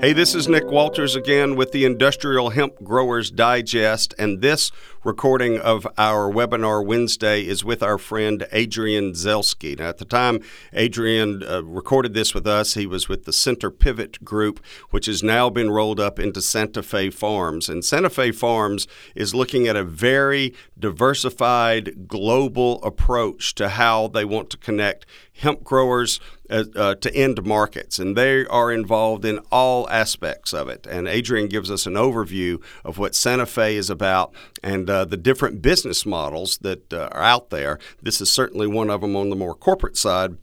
Hey, this is Nick Walters again with the Industrial Hemp Growers Digest, and this recording of our webinar Wednesday is with our friend Adrian Zelski. Now, at the time Adrian uh, recorded this with us, he was with the Center Pivot Group, which has now been rolled up into Santa Fe Farms. And Santa Fe Farms is looking at a very diversified global approach to how they want to connect hemp growers uh, uh, to end markets, and they are involved in all aspects of it. And Adrian gives us an overview of what Santa Fe is about and uh, the different business models that uh, are out there. This is certainly one of them on the more corporate side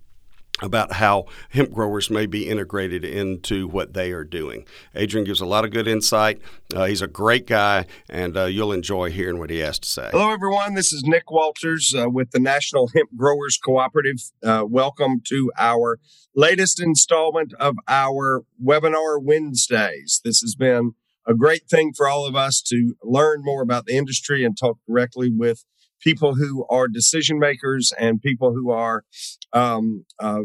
about how hemp growers may be integrated into what they are doing. Adrian gives a lot of good insight. Uh, he's a great guy, and uh, you'll enjoy hearing what he has to say. Hello, everyone. This is Nick Walters uh, with the National Hemp Growers Cooperative. Uh, welcome to our latest installment of our webinar Wednesdays. This has been a great thing for all of us to learn more about the industry and talk directly with people who are decision makers and people who are um, uh,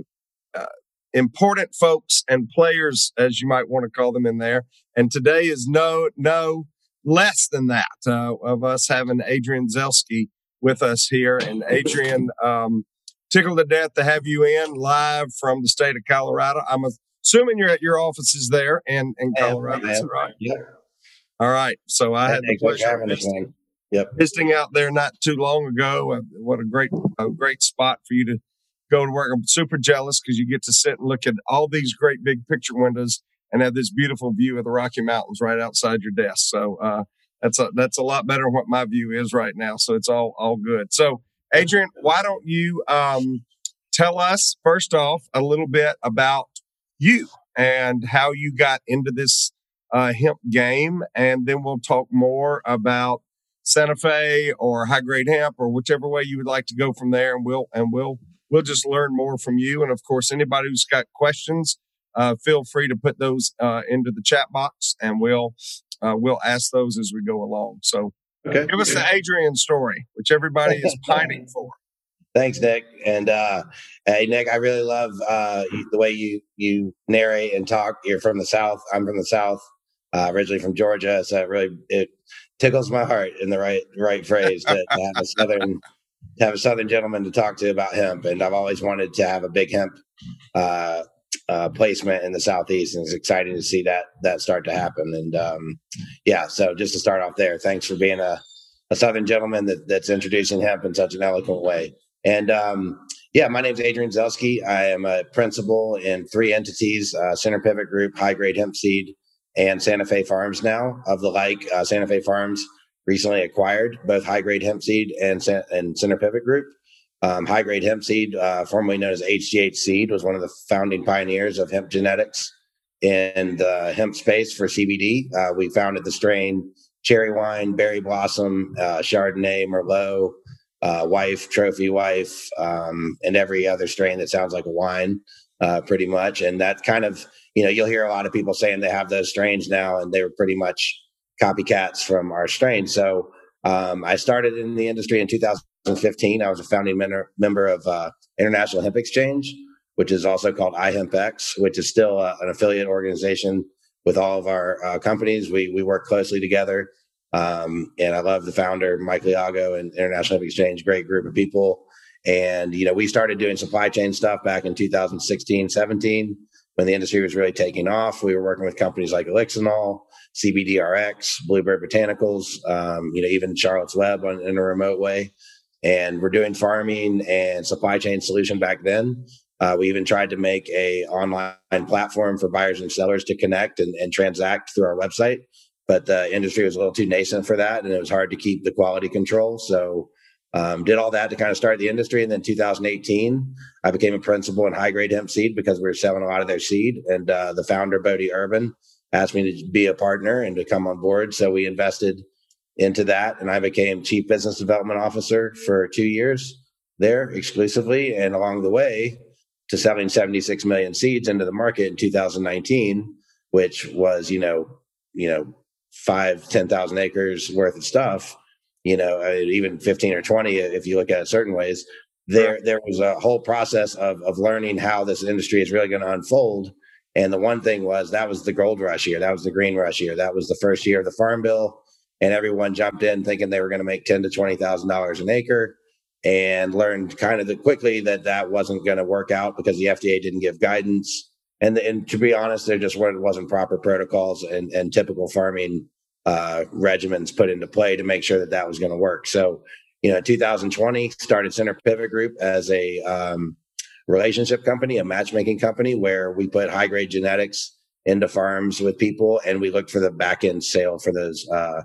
uh, important folks and players, as you might want to call them in there. And today is no no less than that uh, of us having Adrian Zelski with us here. And Adrian, um, tickled to death to have you in live from the state of Colorado. I'm assuming you're at your offices there in, in Colorado. Am, right? Yeah. All right. So I had the pleasure of yep. visiting out there not too long ago. Uh, what a great, a great spot for you to go to work. I'm super jealous because you get to sit and look at all these great big picture windows and have this beautiful view of the Rocky Mountains right outside your desk. So uh, that's a that's a lot better than what my view is right now. So it's all all good. So Adrian, why don't you um, tell us first off a little bit about you and how you got into this uh, hemp game, and then we'll talk more about Santa Fe or high grade hemp or whichever way you would like to go from there, and we'll and we'll we'll just learn more from you. And of course, anybody who's got questions, uh, feel free to put those uh, into the chat box, and we'll uh, we'll ask those as we go along. So, okay. give us the Adrian story, which everybody is pining for. Thanks, Nick. And uh, hey, Nick, I really love uh, the way you you narrate and talk. You're from the South. I'm from the South, uh, originally from Georgia. So it really it tickles my heart in the right right phrase to, to have a southern to have a southern gentleman to talk to about hemp, and I've always wanted to have a big hemp uh, uh, placement in the southeast, and it's exciting to see that that start to happen. And um, yeah, so just to start off there, thanks for being a, a southern gentleman that, that's introducing hemp in such an eloquent way. And um, yeah, my name is Adrian Zelski. I am a principal in three entities: uh, Center Pivot Group, High Grade Hemp Seed, and Santa Fe Farms. Now, of the like, uh, Santa Fe Farms recently acquired both high grade hemp seed and, and Center Pivot Group. Um, high grade hemp seed, uh, formerly known as HGH Seed, was one of the founding pioneers of hemp genetics in the hemp space for CBD. Uh, we founded the strain cherry wine, berry blossom, uh, Chardonnay, Merlot, uh, wife, trophy wife, um, and every other strain that sounds like a wine, uh, pretty much. And that kind of, you know, you'll hear a lot of people saying they have those strains now, and they were pretty much copycats from our strain. So um, I started in the industry in 2015. I was a founding member, member of uh, International Hemp Exchange, which is also called iHempX, which is still uh, an affiliate organization with all of our uh, companies. We we work closely together, um, and I love the founder Mike Liago and International Hemp Exchange. Great group of people, and you know we started doing supply chain stuff back in 2016, 17 when the industry was really taking off. We were working with companies like Elixinol, CBDRX, Bluebird Botanicals, um, you know, even Charlotte's Web on, in a remote way. And we're doing farming and supply chain solution back then. Uh, we even tried to make a online platform for buyers and sellers to connect and, and transact through our website, but the industry was a little too nascent for that, and it was hard to keep the quality control. So um, did all that to kind of start the industry. And then 2018, I became a principal in high grade hemp seed because we were selling a lot of their seed. And uh, the founder, Bodie Urban, asked me to be a partner and to come on board. So we invested into that. And I became chief business development officer for two years there exclusively. And along the way to selling 76 million seeds into the market in 2019, which was, you know, you know, five, 10,000 acres worth of stuff you know, uh, even 15 or 20, uh, if you look at it certain ways, there there was a whole process of of learning how this industry is really going to unfold. And the one thing was that was the gold rush year, that was the green rush year, that was the first year of the farm bill, and everyone jumped in thinking they were going to make ten to twenty thousand dollars an acre, and learned kind of the, quickly that that wasn't going to work out because the FDA didn't give guidance. And, and to be honest, there just wasn't proper protocols and, and typical farming uh, regimens put into play to make sure that that was going to work. So, you know, 2020 started Center Pivot Group as a um, relationship company, a matchmaking company where we put high grade genetics into farms with people and we looked for the back end sale for those uh,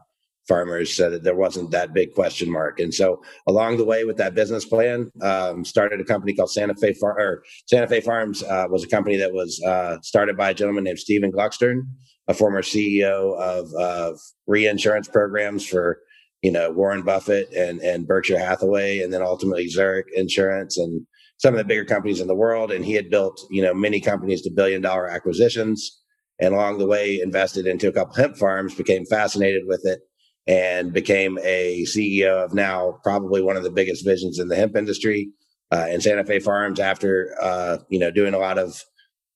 farmers so that there wasn't that big question mark. And so along the way with that business plan, um, started a company called Santa Fe Farm or Santa Fe Farms uh, was a company that was uh, started by a gentleman named Stephen Gluckstern, a former CEO of, of reinsurance programs for you know Warren Buffett and and Berkshire Hathaway, and then ultimately Zurich Insurance and some of the bigger companies in the world. And he had built you know many companies to billion dollar acquisitions, and along the way invested into a couple hemp farms, became fascinated with it, and became a CEO of now probably one of the biggest visions in the hemp industry. Uh, in Santa Fe Farms, after uh, you know doing a lot of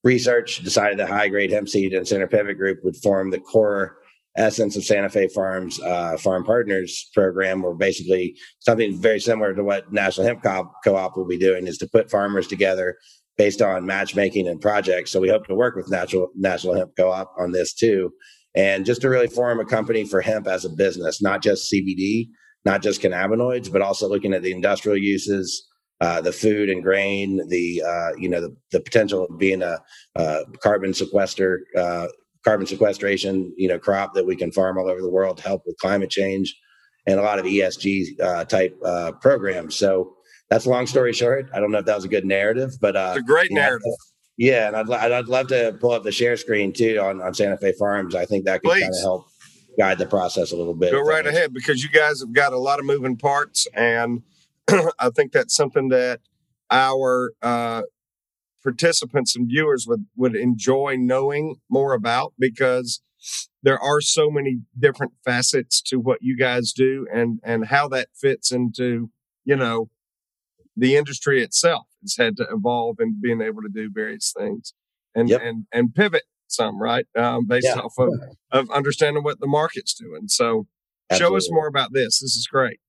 research, decided that high grade hemp seed and Center Pivot Group would form the core essence of Santa Fe Farms uh, Farm Partners program, where basically something very similar to what National Hemp Co-op will be doing is to put farmers together based on matchmaking and projects. So we hope to work with Natural National Hemp Co-op on this too, and just to really form a company for hemp as a business, not just CBD, not just cannabinoids, but also looking at the industrial uses. Uh, the food and grain, the uh, you know the, the potential of being a, carbon sequester uh, carbon sequestration, you know, crop that we can farm all over the world to help with climate change and a lot of ESG uh, type uh, programs. So that's a long story short. I don't know if that was a good narrative, but uh, it's a great narrative. Know, yeah, and I'd, I'd love to pull up the share screen too on, on Santa Fe Farms. I think that could kind of help guide the process a little bit. Go right ahead because you guys have got a lot of moving parts, and I think that's something that our uh, participants and viewers would, would enjoy knowing more about because there are so many different facets to what you guys do and, and how that fits into, you know, the industry itself has had to evolve and being able to do various things and, yep. and, and pivot some, right? Um, based yeah. off of, of understanding what the market's doing. So Absolutely. show us more about this. This is great.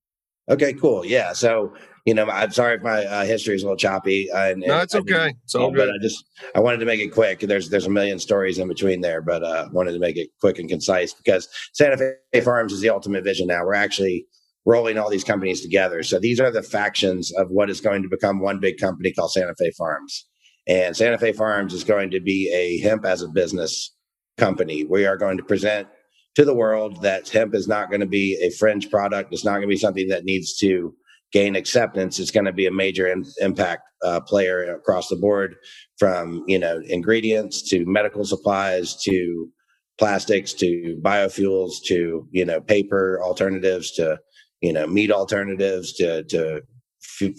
Okay, cool. Yeah. So, you know, I'm sorry if my uh, history is a little choppy. Uh, and, no, it's okay. It's all good. But I just I wanted to make it quick. There's there's a million stories in between there, but uh, wanted to make it quick and concise because Santa Fe Farms is the ultimate vision. Now we're actually rolling all these companies together. So these are the factions of what is going to become one big company called Santa Fe Farms. And Santa Fe Farms is going to be a hemp as a business company. We are going to present to the world that hemp is not going to be a fringe product. It's not going to be something that needs to gain acceptance. It's going to be a major in, impact uh, player across the board, from you know ingredients to medical supplies to plastics to biofuels to you know paper alternatives to you know meat alternatives to to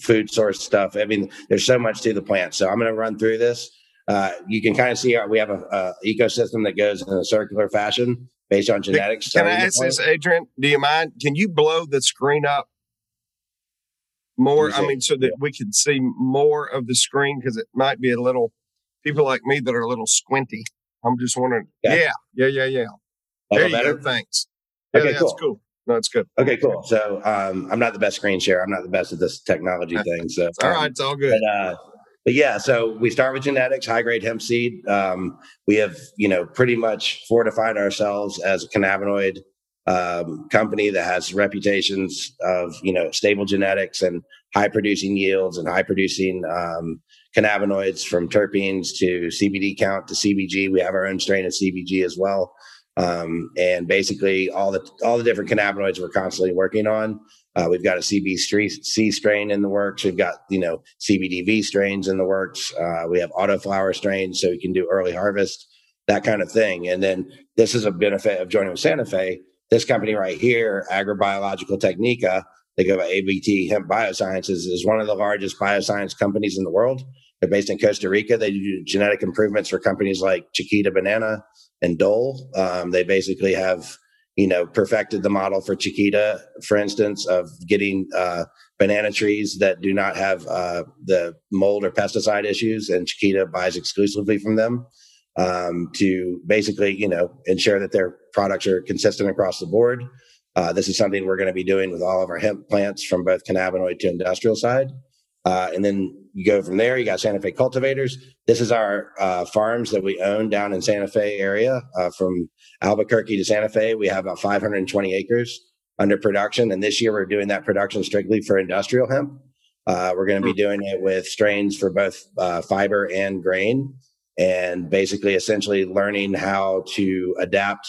food source stuff. I mean, there's so much to the plant. So I'm going to run through this. Uh, you can kind of see we have a, a ecosystem that goes in a circular fashion based on genetics. Can I ask this, Adrian? Do you mind? Can you blow the screen up more? I mean, so that yeah. we can see more of the screen because it might be a little. People like me that are a little squinty. I'm just wondering. Yeah, yeah, yeah, yeah. yeah. There you better? go. Thanks. Okay, yeah, cool. that's cool. No, it's good. Okay, cool. So um, I'm not the best screen share. I'm not the best at this technology thing. So all um, right, it's all good. But, uh, but yeah, so we start with genetics, high grade hemp seed. Um, we have, you know, pretty much fortified ourselves as a cannabinoid um, company that has reputations of, you know, stable genetics and high producing yields and high producing um, cannabinoids from terpenes to CBD count to CBG. We have our own strain of CBG as well. Um, and basically all the all the different cannabinoids we're constantly working on uh, we've got a CBC strain in the works. We've got, you know, CBDV strains in the works. Uh, we have autoflower strains so we can do early harvest, that kind of thing. And then this is a benefit of joining with Santa Fe. This company right here, Agrobiological Technica, they go by ABT Hemp Biosciences, is one of the largest bioscience companies in the world. They're based in Costa Rica. They do genetic improvements for companies like Chiquita Banana and Dole. Um, they basically have you know, perfected the model for Chiquita, for instance, of getting uh, banana trees that do not have uh, the mold or pesticide issues, and Chiquita buys exclusively from them. um, to basically, you know, ensure that their products are consistent across the board. Uh, this is something we're going to be doing with all of our hemp plants from both cannabinoid to industrial side. Uh, and then you go from there. You got Santa Fe cultivators. This is our uh, farms that we own down in Santa Fe area, uh, from Albuquerque to Santa Fe. We have about 520 acres under production, and this year we're doing that production strictly for industrial hemp. Uh, we're going to be doing it with strains for both uh, fiber and grain, and basically, essentially, learning how to adapt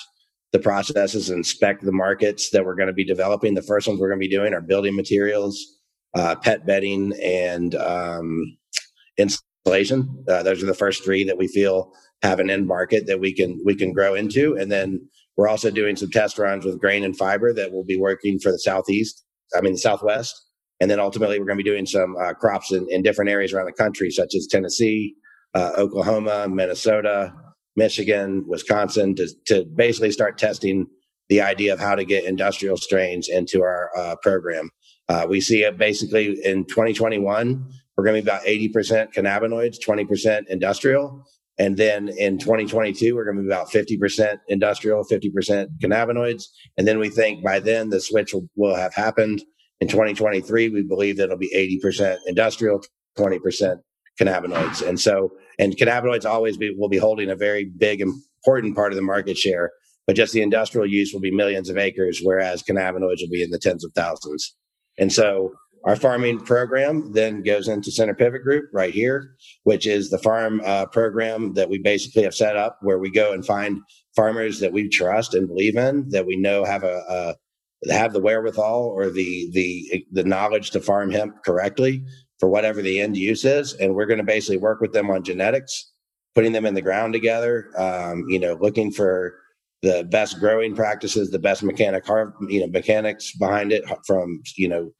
the processes and spec the markets that we're going to be developing. The first ones we're going to be doing are building materials, uh, pet bedding, and um, insulation. Uh, those are the first three that we feel have an end market that we can we can grow into. And then we're also doing some test runs with grain and fiber that will be working for the southeast. I mean the southwest. And then ultimately, we're going to be doing some uh, crops in, in different areas around the country, such as Tennessee, uh, Oklahoma, Minnesota, Michigan, Wisconsin to, to basically start testing the idea of how to get industrial strains into our uh, program. Uh, we see it basically in 2021, we're going to be about 80% cannabinoids, 20% industrial. And then in 2022, we're going to be about 50% industrial, 50% cannabinoids. And then we think by then the switch will, will have happened. In 2023, we believe that it'll be 80% industrial, 20% cannabinoids. And so and cannabinoids always be, will be holding a very big, important part of the market share. But just the industrial use will be millions of acres, whereas cannabinoids will be in the tens of thousands. And so our farming program then goes into Center Pivot Group right here, which is the farm uh, program that we basically have set up where we go and find farmers that we trust and believe in, that we know have a, a have the wherewithal or the the the knowledge to farm hemp correctly for whatever the end use is. And we're going to basically work with them on genetics, putting them in the ground together, um, you know, looking for the best growing practices, the best mechanic, you know, mechanics behind it from, you know,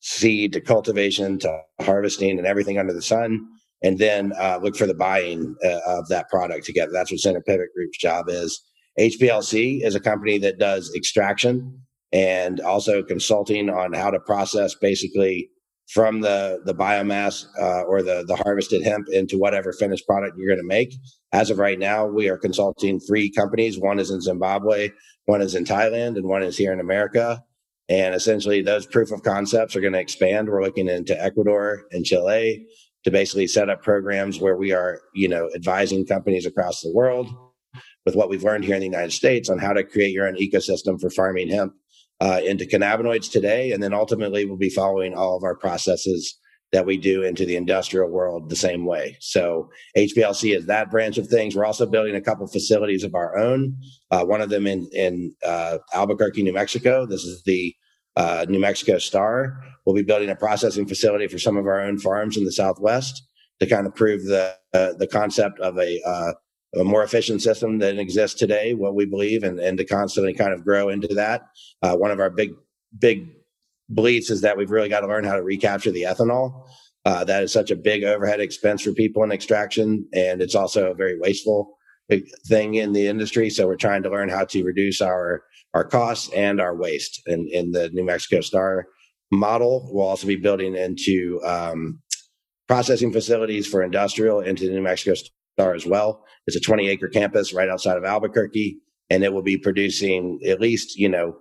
seed to cultivation to harvesting and everything under the sun. And then uh, look for the buying uh, of that product together. That's what Center Pivot Group's job is. HPLC is a company that does extraction and also consulting on how to process basically from the the biomass uh, or the the harvested hemp into whatever finished product you're going to make. As of right now, we are consulting three companies. One is in Zimbabwe, one is in Thailand, and one is here in America. And essentially, those proof of concepts are going to expand. We're looking into Ecuador and Chile to basically set up programs where we are, you know, advising companies across the world with what we've learned here in the United States on how to create your own ecosystem for farming hemp uh, into cannabinoids today. And then ultimately, we'll be following all of our processes that we do into the industrial world the same way. So HPLC is that branch of things. We're also building a couple facilities of our own. Uh, one of them in in uh, Albuquerque, New Mexico. This is the uh, New Mexico Star. We'll be building a processing facility for some of our own farms in the Southwest to kind of prove the uh, the concept of a uh, a more efficient system than exists today, what we believe, and, and to constantly kind of grow into that. Uh, one of our big, big beliefs is that we've really got to learn how to recapture the ethanol. Uh, that is such a big overhead expense for people in extraction, and it's also a very wasteful thing in the industry. So we're trying to learn how to reduce our our costs and our waste. And in the New Mexico Star model, we'll also be building into um, processing facilities for industrial into the New Mexico Star as well. It's a 20 acre campus right outside of Albuquerque, and it will be producing at least, you know,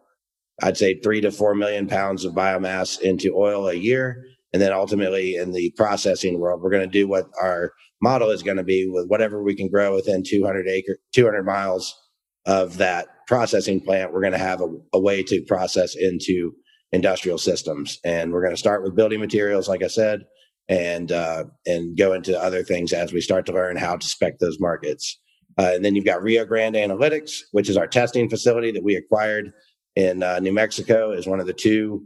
I'd say three to four million pounds of biomass into oil a year. And then ultimately in the processing world, we're going to do what our model is going to be with whatever we can grow within 200 acre, 200 miles of that processing plant. We're going to have a, a way to process into industrial systems. And we're going to start with building materials, like I said, and uh, and go into other things as we start to learn how to spec those markets. Uh, and then you've got Rio Grande Analytics, which is our testing facility that we acquired in uh, New Mexico, is one of the two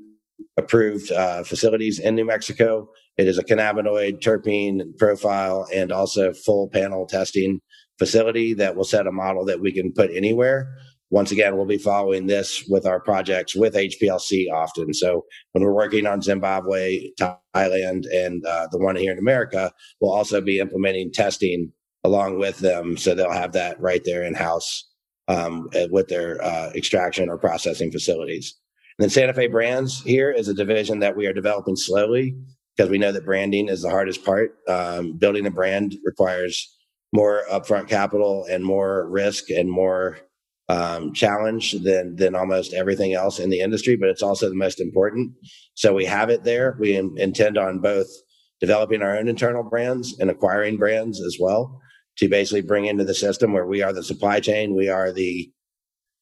approved uh, facilities in New Mexico. It is a cannabinoid terpene profile and also full panel testing facility that will set a model that we can put anywhere once again, we'll be following this with our projects with HPLC often. So when we're working on Zimbabwe, Thailand, and uh, the one here in America, we'll also be implementing testing along with them. So they'll have that right there in house um, with their uh, extraction or processing facilities. And then Santa Fe Brands here is a division that we are developing slowly because we know that branding is the hardest part. Um, building a brand requires more upfront capital and more risk and more um, challenge than than almost everything else in the industry, but it's also the most important. So we have it there. We in, intend on both developing our own internal brands and acquiring brands as well to basically bring into the system where we are the supply chain, we are the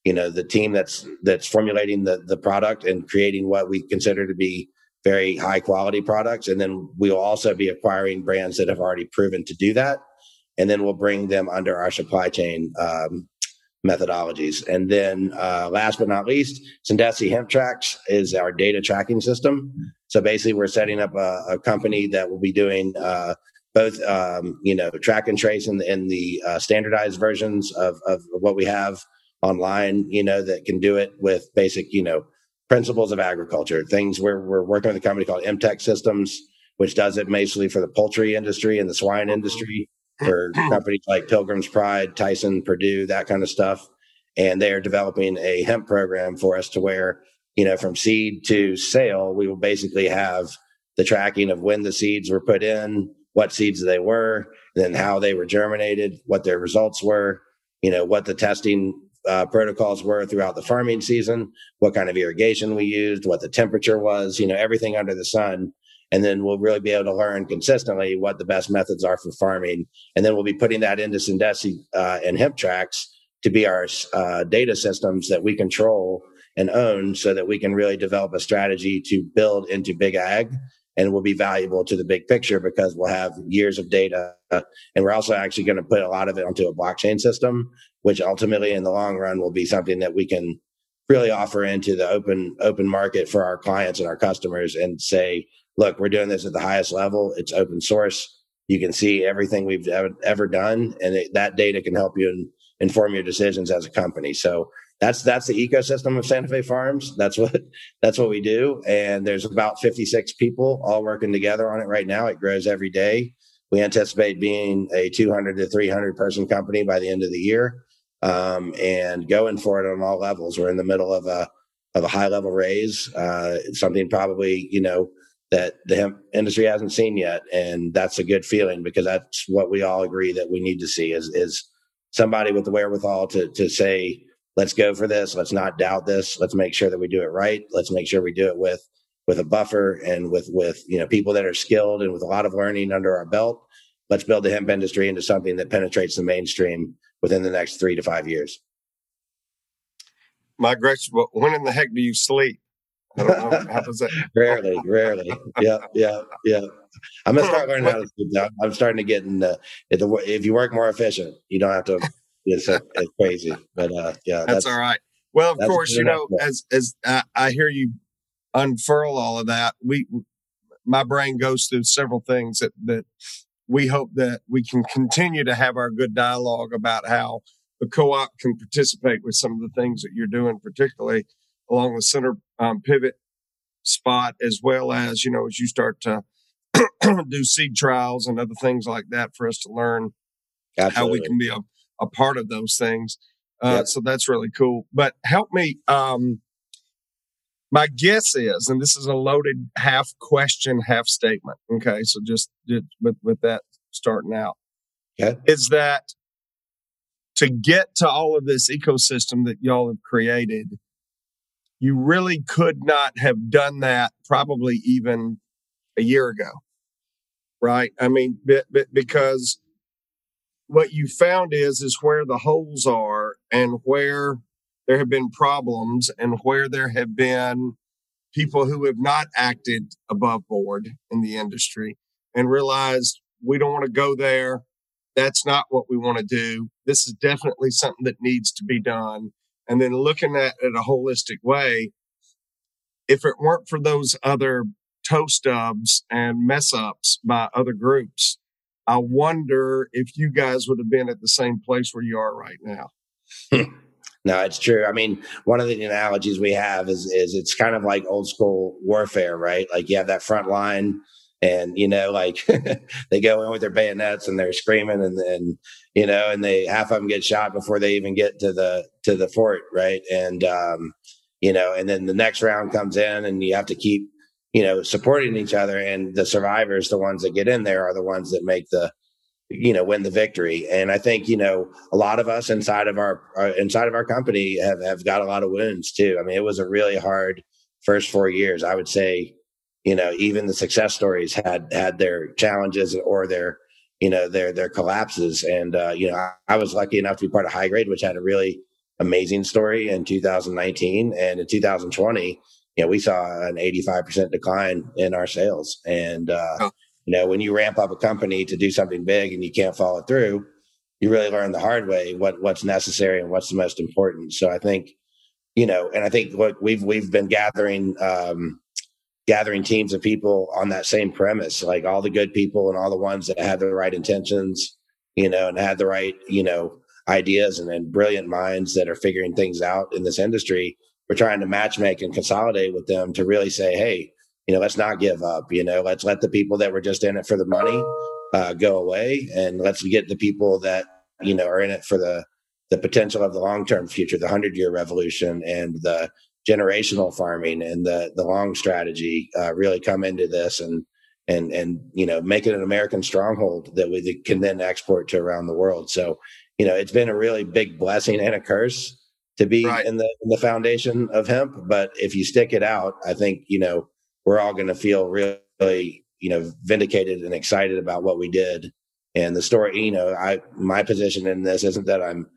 you know the team that's that's formulating the the product and creating what we consider to be very high quality products, and then we will also be acquiring brands that have already proven to do that, and then we'll bring them under our supply chain um, methodologies. And then uh, last but not least, Santa Fe Hemp Tracks is our data tracking system. So basically, we're setting up a, a company that will be doing uh, both, um, you know, track and trace in, in the uh, standardized versions of, of what we have online, you know, that can do it with basic, you know, principles of agriculture. Things where we're working with a company called MTech Systems, which does it mostly for the poultry industry and the swine industry for companies like Pilgrim's Pride, Tyson, Perdue, that kind of stuff. And they are developing a hemp program for us to where, you know, from seed to sale, we will basically have the tracking of when the seeds were put in, what seeds they were, then how they were germinated, what their results were, you know, what the testing uh, protocols were throughout the farming season, what kind of irrigation we used, what the temperature was, you know, everything under the sun and then we'll really be able to learn consistently what the best methods are for farming. And then we'll be putting that into Santa Fe uh, and Hemp Tracks to be our uh, data systems that we control and own so that we can really develop a strategy to build into big ag and will be valuable to the big picture because we'll have years of data. and we're also actually going to put a lot of it onto a blockchain system, which ultimately in the long run will be something that we can really offer into the open open market for our clients and our customers and say look, we're doing this at the highest level. It's open source. You can see everything we've ever, done, and it, that data can help you in, inform your decisions as a company. So that's that's the ecosystem of Santa Fe Farms. That's what that's what we do. And there's about 56 people all working together on it right now. It grows every day. We anticipate being a 200 to 300 person company by the end of the year, um, and going for it on all levels. We're in the middle of a of a high level raise, uh, something probably you know that the hemp industry hasn't seen yet. And that's a good feeling because that's what we all agree that we need to see is, is somebody with the wherewithal to, to say, let's go for this. Let's not doubt this. Let's make sure that we do it right. Let's make sure we do it with, with a buffer and with, with, you know, people that are skilled and with a lot of learning under our belt. Let's build the hemp industry into something that penetrates the mainstream within the next three to five years. My Gretchen, when in the heck do you sleep? I don't know. How does that? rarely, rarely. Yeah, yeah, yeah. I'm gonna start learning how to do that. I'm starting to get in the if, the if you work more efficient, you don't have to. It's, it's crazy, but uh, yeah, that's, that's all right. Well, of course, you know, as as uh, I hear you unfurl all of that, we my brain goes through several things that that we hope that we can continue to have our good dialogue about how the co-op can participate with some of the things that you're doing, particularly along the center um, pivot spot, as well as, you know, as you start to do seed trials and other things like that for us to learn Absolutely. how we can be a, a part of those things. Uh, yep. So that's really cool. But help me. Um, my guess is, and this is a loaded half question, half statement. Okay. So just, just with, with that starting out, okay. is that to get to all of this ecosystem that y'all have created, you really could not have done that probably even a year ago. Right. I mean, because what you found is, is where the holes are and where there have been problems and where there have been people who have not acted above board in the industry and realized we don't want to go there. That's not what we want to do. This is definitely something that needs to be done and then looking at it a holistic way, if it weren't for those other toe stubs and mess ups by other groups, I wonder if you guys would have been at the same place where you are right now. Hmm. no, it's true. I mean, one of the analogies we have is is it's kind of like old school warfare, right? Like you have that front line and you know like they go in with their bayonets and they're screaming and then you know and they half of them get shot before they even get to the to the fort right? And um you know and then the next round comes in and you have to keep you know supporting each other and the survivors the ones that get in there are the ones that make the you know win the victory. And i think you know a lot of us inside of our, our, inside of our company have, have got a lot of wounds too. I mean it was a really hard first four years i would say you know even the success stories had had their challenges or their you know their their collapses. And uh, you know I, I was lucky enough to be part of high grade which had a really amazing story in 2019 and in 2020 you know we saw an 85% decline in our sales. And uh, oh. you know when you ramp up a company to do something big and you can't follow through you really learn the hard way what what's necessary and what's the most important. So i think you know and i think what we've we've been gathering um gathering teams of people on that same premise like all the good people and all the ones that had the right intentions you know and had the right you know ideas and, brilliant minds that are figuring things out in this industry we're trying to matchmake and consolidate with them to really say hey you know, let's not give up. You know, let's let the people that were just in it for the money uh, go away, and let's get the people that you know are in it for the the potential of the long term future, the hundred year revolution, and the generational farming and the the long strategy uh, really come into this and and and you know make it an American stronghold that we can then export to around the world. So you know, it's been a really big blessing and a curse to be right. in the in the foundation of hemp. But if you stick it out, I think you know we're all going to feel really, you know, vindicated and excited about what we did. And the story, you know, I my position in this isn't that I'm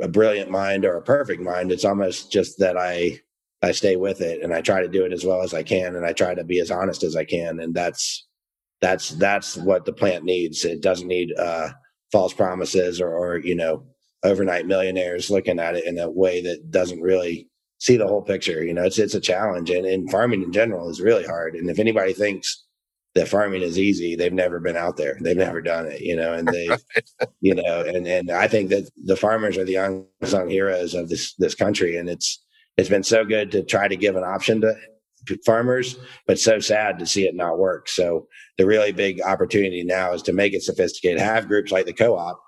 a brilliant mind or a perfect mind. It's almost just that I I stay with it and I try to do it as well as I can and I try to be as honest as I can. And that's that's that's what the plant needs. It doesn't need uh, false promises or, or you know overnight millionaires looking at it in a way that doesn't really see the whole picture. You know, it's it's a challenge, and, and farming in general is really hard. And if anybody thinks that farming is easy, they've never been out there. They've never done it. You know, and they, you know, and and I think that the farmers are the unsung heroes of this this country, and it's it's been so good to try to give an option to farmers, but so sad to see it not work. So the really big opportunity now is to make it sophisticated. Have groups like the co-op,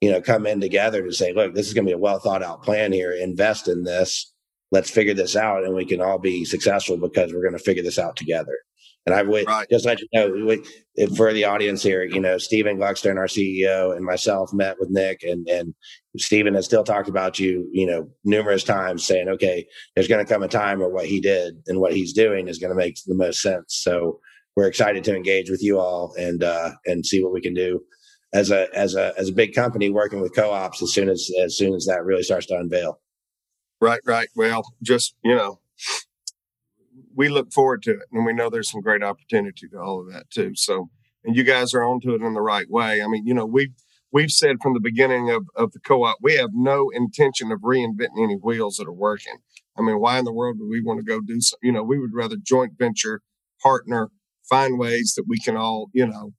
you know, come in together to say, look, this is going to be a well thought out plan here. Invest in this let's figure this out and we can all be successful because we're going to figure this out together. And I would right. just let you know we, for the audience here, you know, Stephen Gluckstern, our CEO, and myself met with Nick, and and Stephen has still talked about you, you know, numerous times, saying, okay, there's going to come a time where what he did and what he's doing is going to make the most sense. So we're excited to engage with you all and uh, and see what we can do as a as a as a big company working with co-ops as soon as as soon as that really starts to unveil. Right, right. Well, just, you know, we look forward to it and we know there's some great opportunity to all of that too. So, and you guys are onto it in the right way. I mean, you know, we've, we've said from the beginning of, of the co-op, we have no intention of reinventing any wheels that are working. I mean, why in the world would we want to go do some, you know, we would rather joint venture, partner, find ways that we can all, you know,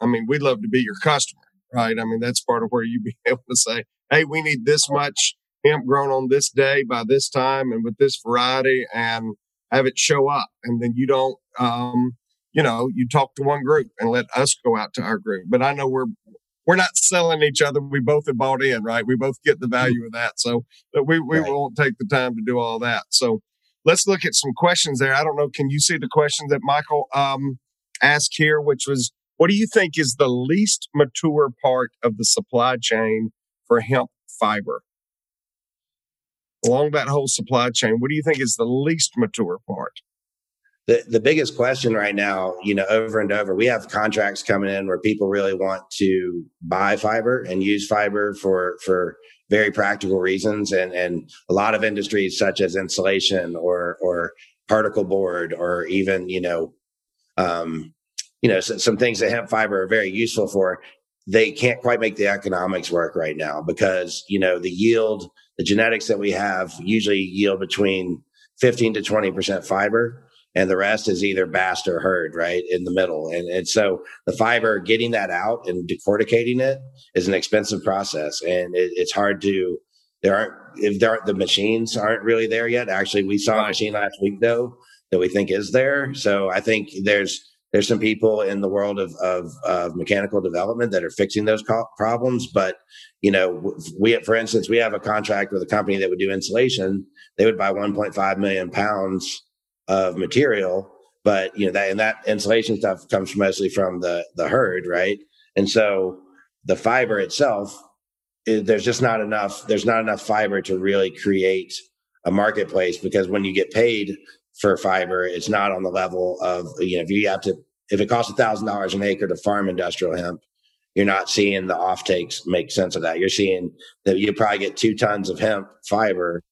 I mean, we'd love to be your customer, right? I mean, that's part of where you'd be able to say, Hey, we need this much hemp grown on this day by this time and with this variety and have it show up. And then you don't, um, you know, you talk to one group and let us go out to our group. But I know we're, we're not selling each other. We both have bought in, right? We both get the mm-hmm. value of that. So but we, we right. won't take the time to do all that. So let's look at some questions there. I don't know. Can you see the question that Michael, um, asked here, which was, what do you think is the least mature part of the supply chain for hemp fiber? Along that whole supply chain, what do you think is the least mature part? The, the biggest question right now, you know, over and over, we have contracts coming in where people really want to buy fiber and use fiber for, for very practical reasons. And, and a lot of industries such as insulation or, or particle board or even, you know, um, you know, so, some things that hemp fiber are very useful for they can't quite make the economics work right now because you know the yield the genetics that we have usually yield between 15 to 20% fiber and the rest is either bast or hurd right in the middle. And, and so the fiber getting that out and decorticating it is an expensive process and it, it's hard to there aren't if there aren't the machines aren't really there yet. Actually we saw a machine last week though that we think is there. So i think there's there's some people in the world of, of, of mechanical development that are fixing those co- problems. But, you know, we, for instance, we have a contract with a company that would do insulation. They would buy 1.5 million pounds of material, but you know, that, and that insulation stuff comes mostly from the, the hurd. Right. And so, the fiber itself, it, there's just not enough. There's not enough fiber to really create a marketplace because when you get paid for fiber, it's not on the level of you know if you have to if it costs a thousand dollars an acre to farm industrial hemp, you're not seeing the offtakes make sense of that. You're seeing that you probably get two tons of hemp fiber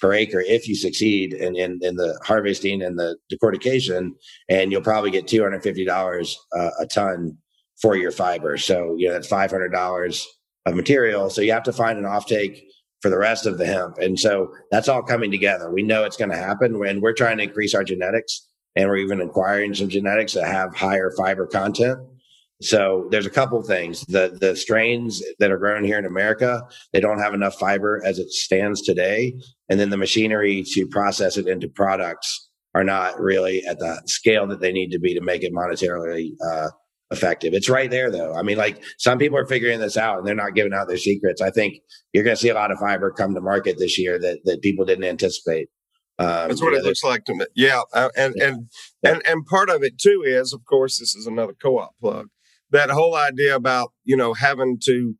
per acre if you succeed in, in, in the harvesting and the decortication, and you'll probably get $250 uh, a ton for your fiber. So, you know, that's $500 of material. So you have to find an offtake for the rest of the hemp. And so that's all coming together. We know it's going to happen when we're trying to increase our genetics and we're even acquiring some genetics that have higher fiber content. So there's a couple things. The the strains that are grown here in America, they don't have enough fiber as it stands today. And then the machinery to process it into products are not really at the scale that they need to be to make it monetarily uh, effective. It's right there though. I mean, like some people are figuring this out and they're not giving out their secrets. I think you're going to see a lot of fiber come to market this year that, that people didn't anticipate. Um, That's what it looks like to me. Yeah, uh, and yeah. and yeah. and and part of it too is, of course, this is another co-op plug that whole idea about you know having to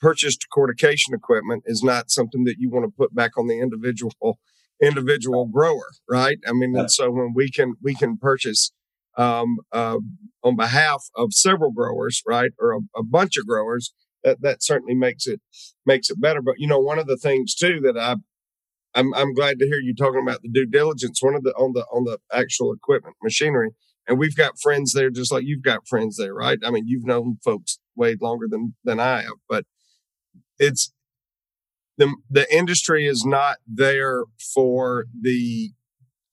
purchase decortication equipment is not something that you want to put back on the individual individual grower, right? I mean, yeah. and so when we can we can purchase um, uh, on behalf of several growers, right, or a, a, bunch of growers, that that certainly makes it makes it better. But you know, one of the things too that I I'm I'm glad to hear you talking about the due diligence. One of the on the on the actual equipment machinery and we've got friends there just like you've got friends there right i mean you've known folks way longer than than i have but it's the the industry is not there for the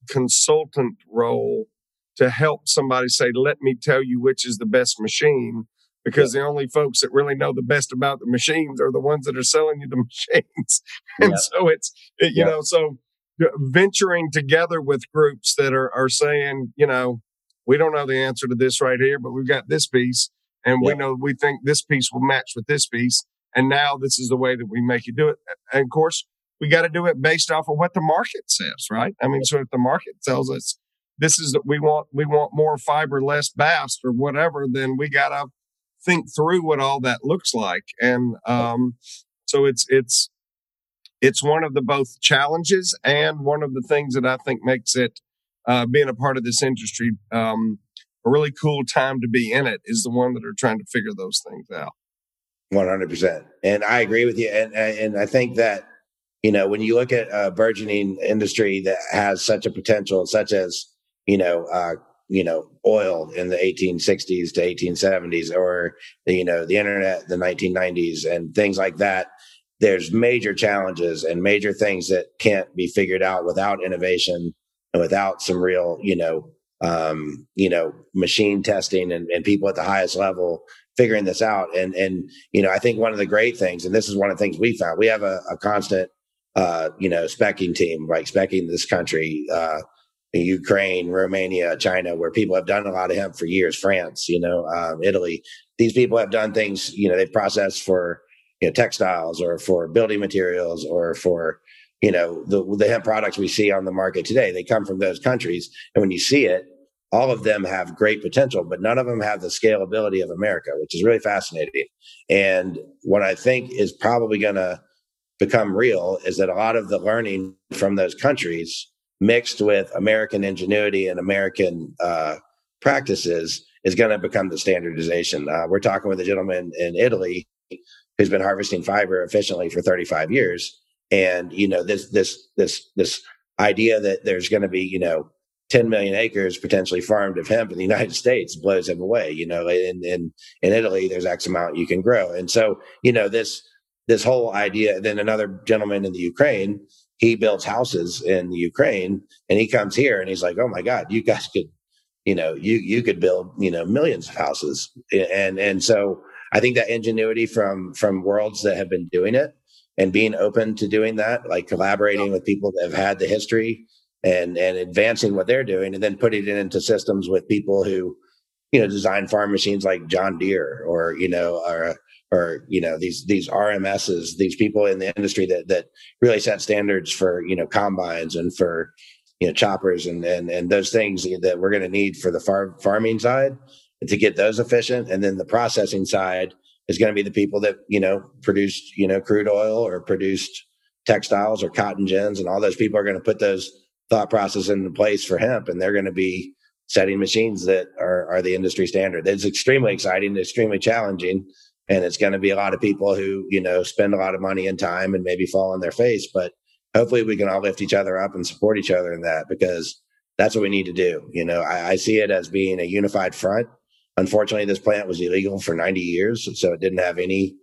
consultant role to help somebody say let me tell you which is the best machine because yeah. the only folks that really know the best about the machines are the ones that are selling you the machines and yeah. so it's it, you yeah. know so uh, venturing together with groups that are are saying you know we don't know the answer to this right here, but we've got this piece and we know we think this piece will match with this piece. And now this is the way that we make you do it. And of course, we got to do it based off of what the market says, right? I mean, so if the market tells us this is that we want, we want more fiber, less bast or whatever, then we got to think through what all that looks like. And, um, so it's, it's, it's one of the both challenges and one of the things that I think makes it uh, being a part of this industry, um, a really cool time to be in it is the one that are trying to figure those things out. One hundred percent, and I agree with you. And and I think that you know when you look at a burgeoning industry that has such a potential, such as you know uh, you know oil in the 1860s to 1870s, or the, you know the internet the 1990s, and things like that. There's major challenges and major things that can't be figured out without innovation and without some real, you know, um, you know, machine testing and, and people at the highest level figuring this out. And and you know, I think one of the great things, and this is one of the things we found, we have a, a constant uh, you know, specking team, like specking this country, uh, Ukraine, Romania, China, where people have done a lot of hemp for years, France, you know, um, Italy. These people have done things, you know, they've processed for you know, textiles or for building materials or for you know the the hemp products we see on the market today. They come from those countries. And when you see it all of them have great potential but none of them have the scalability of america which is really fascinating. And what i think is probably going to become real is that a lot of the learning from those countries mixed with american ingenuity and american uh, practices is going to become the standardization uh, we're talking with a gentleman in italy who's been harvesting fiber efficiently for 35 years and you know this this this this idea that there's going to be you know 10 million acres potentially farmed of hemp in the United States blows him away. You know, in, in, in Italy, there's X amount you can grow. And so, you know, this, this whole idea, then another gentleman in the Ukraine, he builds houses in Ukraine and he comes here and he's like, Oh my God, you guys could, you know, you, you could build, you know, millions of houses. And, and so I think that ingenuity from, from worlds that have been doing it and being open to doing that, like collaborating with people that have had the history and and advancing what they're doing, and then putting it into systems with people who, you know, design farm machines like John Deere or you know or or you know these these RMSs, these people in the industry that that really set standards for you know combines and for you know choppers and and and those things that we're going to need for the farm farming side to get those efficient, and then the processing side is going to be the people that you know produced you know crude oil or produced textiles or cotton gins, and all those people are going to put those thought process into place for hemp, and they're going to be setting machines that are, are the industry standard. It's extremely exciting, extremely challenging, and it's going to be a lot of people who you know spend a lot of money and time and maybe fall on their face, but hopefully we can all lift each other up and support each other in that because that's what we need to do. You know, I, I see it as being a unified front. Unfortunately, this plant was illegal for 90 years, so it didn't have any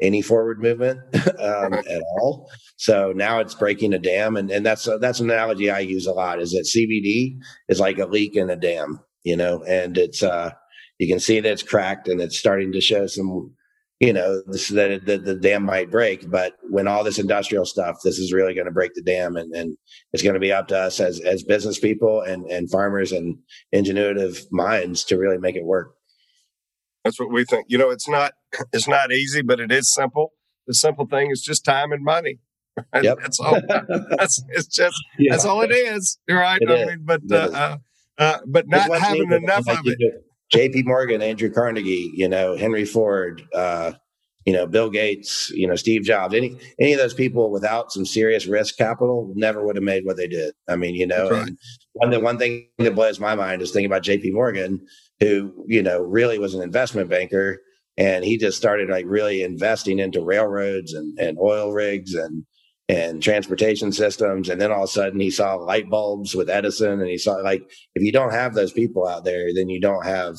any forward movement um, at all. So now it's breaking a dam, and and that's uh, that's an analogy I use a lot. Is that CBD is like a leak in a dam, you know, and it's uh you can see that it's cracked and it's starting to show some you know this, that the, the dam might break but when all this industrial stuff this is really going to break the dam and, and it's going to be up to us as as business people and and farmers and ingenuitive minds to really make it work that's what we think you know it's not it's not easy but it is simple the simple thing is just time and money right? yep. that's all that's it's just yeah. that's all it is right it I is. mean, but uh, uh, uh, but not having enough of it J.P. Morgan, Andrew Carnegie, you know, Henry Ford, uh, you know, Bill Gates, you know, Steve Jobs, any any of those people without some serious risk capital never would have made what they did. I mean, you know, right. one the one thing that blows my mind is thinking about J.P. Morgan, who you know really was an investment banker, and he just started like really investing into railroads and and oil rigs and and transportation systems. And then all of a sudden he saw light bulbs with Edison and he saw like, if you don't have those people out there, then you don't have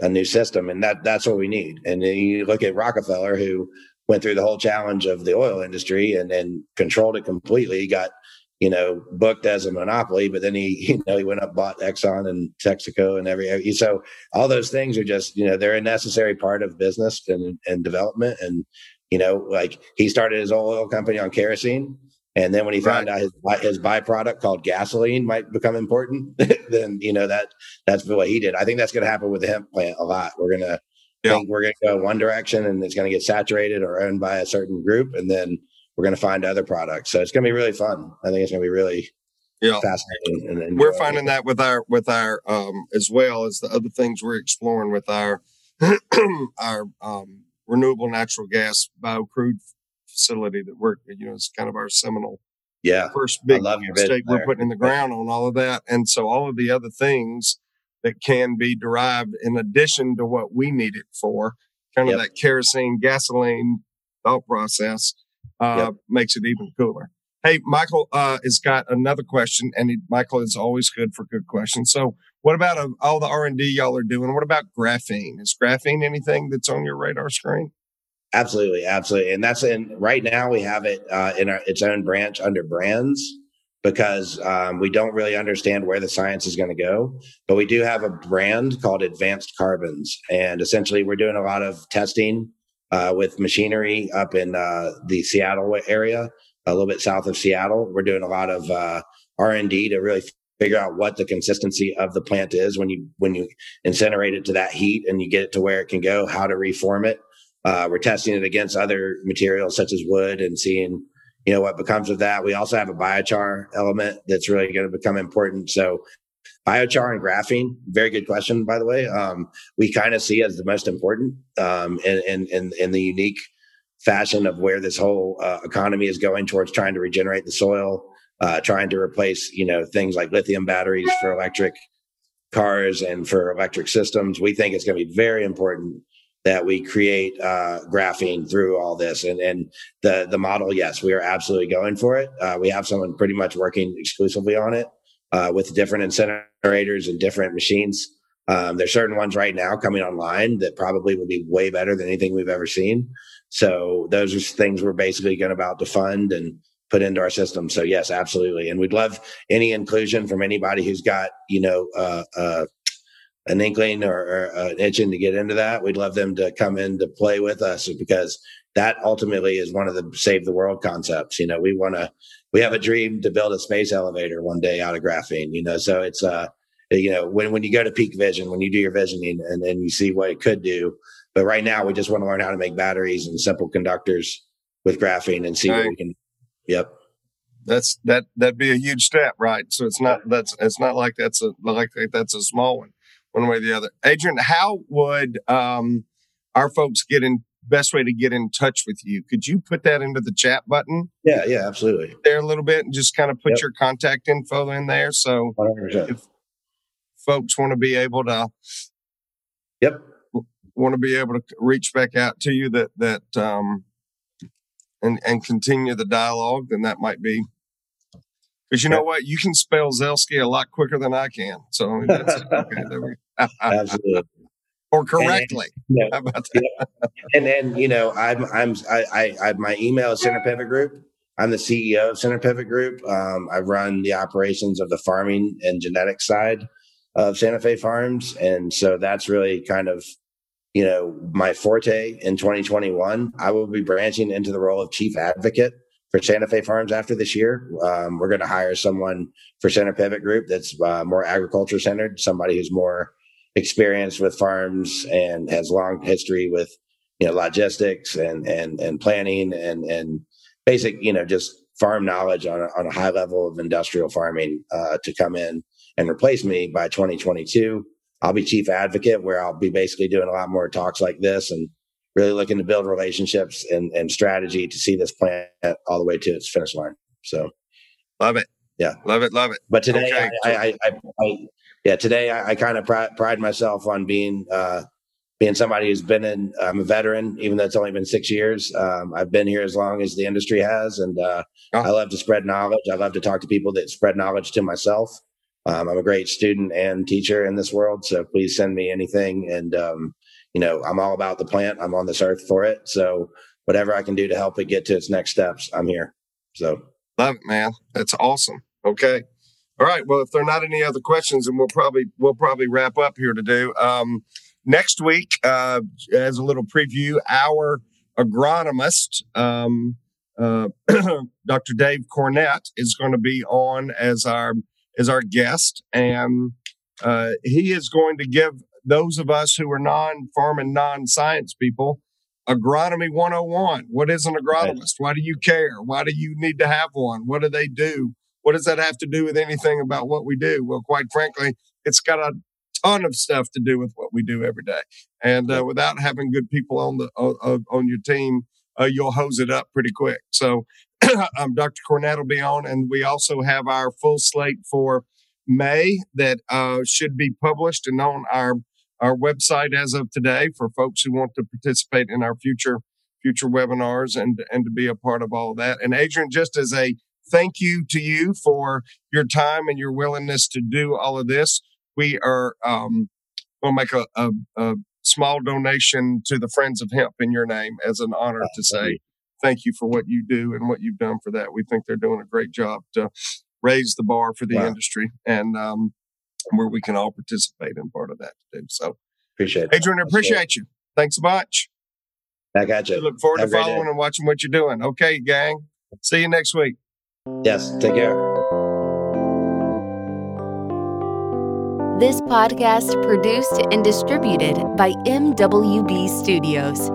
a new system. And that that's what we need. And then you look at Rockefeller who went through the whole challenge of the oil industry and, then controlled it completely. He got, you know, booked as a monopoly, but then he, you know, he went up, bought Exxon and Texaco and every, so all those things are just, you know, they're a necessary part of business and, and development. And you know, like he started his oil company on kerosene. And then when he found right. out his his byproduct called gasoline might become important, then you know that that's what he did. I think that's going to happen with the hemp plant a lot. We're going to yeah. think we're going to go one direction, and it's going to get saturated or owned by a certain group, and then we're going to find other products. So it's going to be really fun. I think it's going to be really yeah. fascinating. And, and we're finding that with our with our um, as well as the other things we're exploring with our our um, renewable natural gas bio crude facility that we're, you know, it's kind of our seminal, yeah, first big stake we're putting in the ground on all of that. And so all of the other things that can be derived in addition to what we need it for, kind of yep. that kerosene, gasoline thought process, uh, yep. makes it even cooler. Hey, Michael uh, has got another question, and he, Michael is always good for good questions. So, what about uh, all the R and D y'all are doing? What about graphene? Is graphene anything that's on your radar screen? Absolutely, absolutely, and that's in right now. We have it uh, in our, its own branch under brands because um, we don't really understand where the science is going to go. But we do have a brand called Advanced Carbons, and essentially, we're doing a lot of testing uh, with machinery up in uh, the Seattle area a little bit south of Seattle. We're doing a lot of uh, R and D to really figure out what the consistency of the plant is when you when you incinerate it to that heat and you get it to where it can go. How to reform it. Uh, we're testing it against other materials such as wood and seeing you know what becomes of that. We also have a biochar element that's really going to become important. So biochar and graphene very good question by the way um, we kind of see as the most important um, in, in, in, the unique fashion of where this whole uh, economy is going towards trying to regenerate the soil, uh, trying to replace, you know, things like lithium batteries for electric cars and for electric systems. We think it's going to be very important that we create uh, graphene through all this. And and the the model, yes, we are absolutely going for it. Uh, we have someone pretty much working exclusively on it uh, with different incinerators and different machines. Um, there's certain ones right now coming online that probably will be way better than anything we've ever seen. So those are things we're basically going about to fund and put into our system. So yes, absolutely. And we'd love any inclusion from anybody who's got, you know, uh, uh, an inkling or, or an itching to get into that. We'd love them to come in to play with us because that ultimately is one of the save the world concepts. You know, we want to, we have a dream to build a space elevator one day out of graphene, you know, so it's, uh, you know, when, when you go to peak vision, when you do your visioning and then you see what it could do, but right now, we just want to learn how to make batteries and simple conductors with graphene and see right. what we can. Yep. That's that that'd be a huge step, right? So it's not that's it's not like that's a like that's a small one, one way or the other. Adrian, how would um, our folks get in best way to get in touch with you. Could you put that into the chat button? Yeah, yeah, absolutely. There a little bit and just kind of put yep. your contact info in there. So 100%. if folks want to be able to, yep, want to be able to reach back out to you that that um, and and continue the dialogue, then that might be because you know what, you can spell Zelsky a lot quicker than I can. So I mean, that's okay. There we Absolutely. or correctly. And, How about that? Yeah. And then you know, I'm I'm I, I, I my email is Center Pivot Group. I'm the CEO of Center Pivot Group. Um, I run the operations of the farming and genetics side of Santa Fe Farms, and so that's really kind of you know my forte in 2021. I will be branching into the role of chief advocate for Santa Fe Farms after this year. Um, we're going to hire someone for Center Pivot Group that's uh, more agriculture centered, somebody who's more experienced with farms and has long history with you know logistics and and and planning and and basic you know just farm knowledge on a, on a high level of industrial farming uh, to come in and replace me by 2022. I'll be chief advocate where I'll be basically doing a lot more talks like this and really looking to build relationships and, and strategy to see this plant all the way to its finish line. So love it. Yeah. Love it. Love it. But today, okay. I, I, I, I, yeah, today I, kind of pride, pride, myself on being, uh, being somebody who's been in, I'm a veteran, even though it's only been six years. Um, I've been here as long as the industry has, and uh, oh. I love to spread knowledge. I love to talk to people that spread knowledge to myself. Um, I'm a great student and teacher in this world, so please send me anything. And um, you know, I'm all about the plant. I'm on this earth for it. So whatever I can do to help it get to its next steps, I'm here. So love it, man. That's awesome. Okay. All right. Well, if there are not any other questions, and we'll probably we'll probably wrap up here to do. Um, next week, uh, as a little preview, our agronomist, um, uh, Dr. Dave Cornett, is going to be on as our as our guest, and uh, he is going to give those of us who are non-farm and non-science people agronomy 101 what is an agronomist? Why do you care? Why do you need to have one? What do they do? What does that have to do with anything about what we do? Well quite frankly it's got a ton of stuff to do with what we do every day. And uh, without having good people on the uh, on your team uh, you'll hose it up pretty quick. So um, dr cornett will be on and we also have our full slate for may that uh, should be published and on our our website as of today for folks who want to participate in our future future webinars and and to be a part of all of that. And Adrian, just as a thank you to you for your time and your willingness to do all of this, we are um, to make a, a, a, small donation to the Friends of Hemp in your name as an honor to say thank you for what you do and what you've done for that. We think they're doing a great job to raise the bar for the wow. industry. And um, where we can all participate in part of that too. So appreciate it. Adrian, appreciate you. Thanks so much. I got you. look forward Have to following and watching what you're doing. Okay, gang. See you next week. Yes. Take care. This podcast produced and distributed by MWB Studios.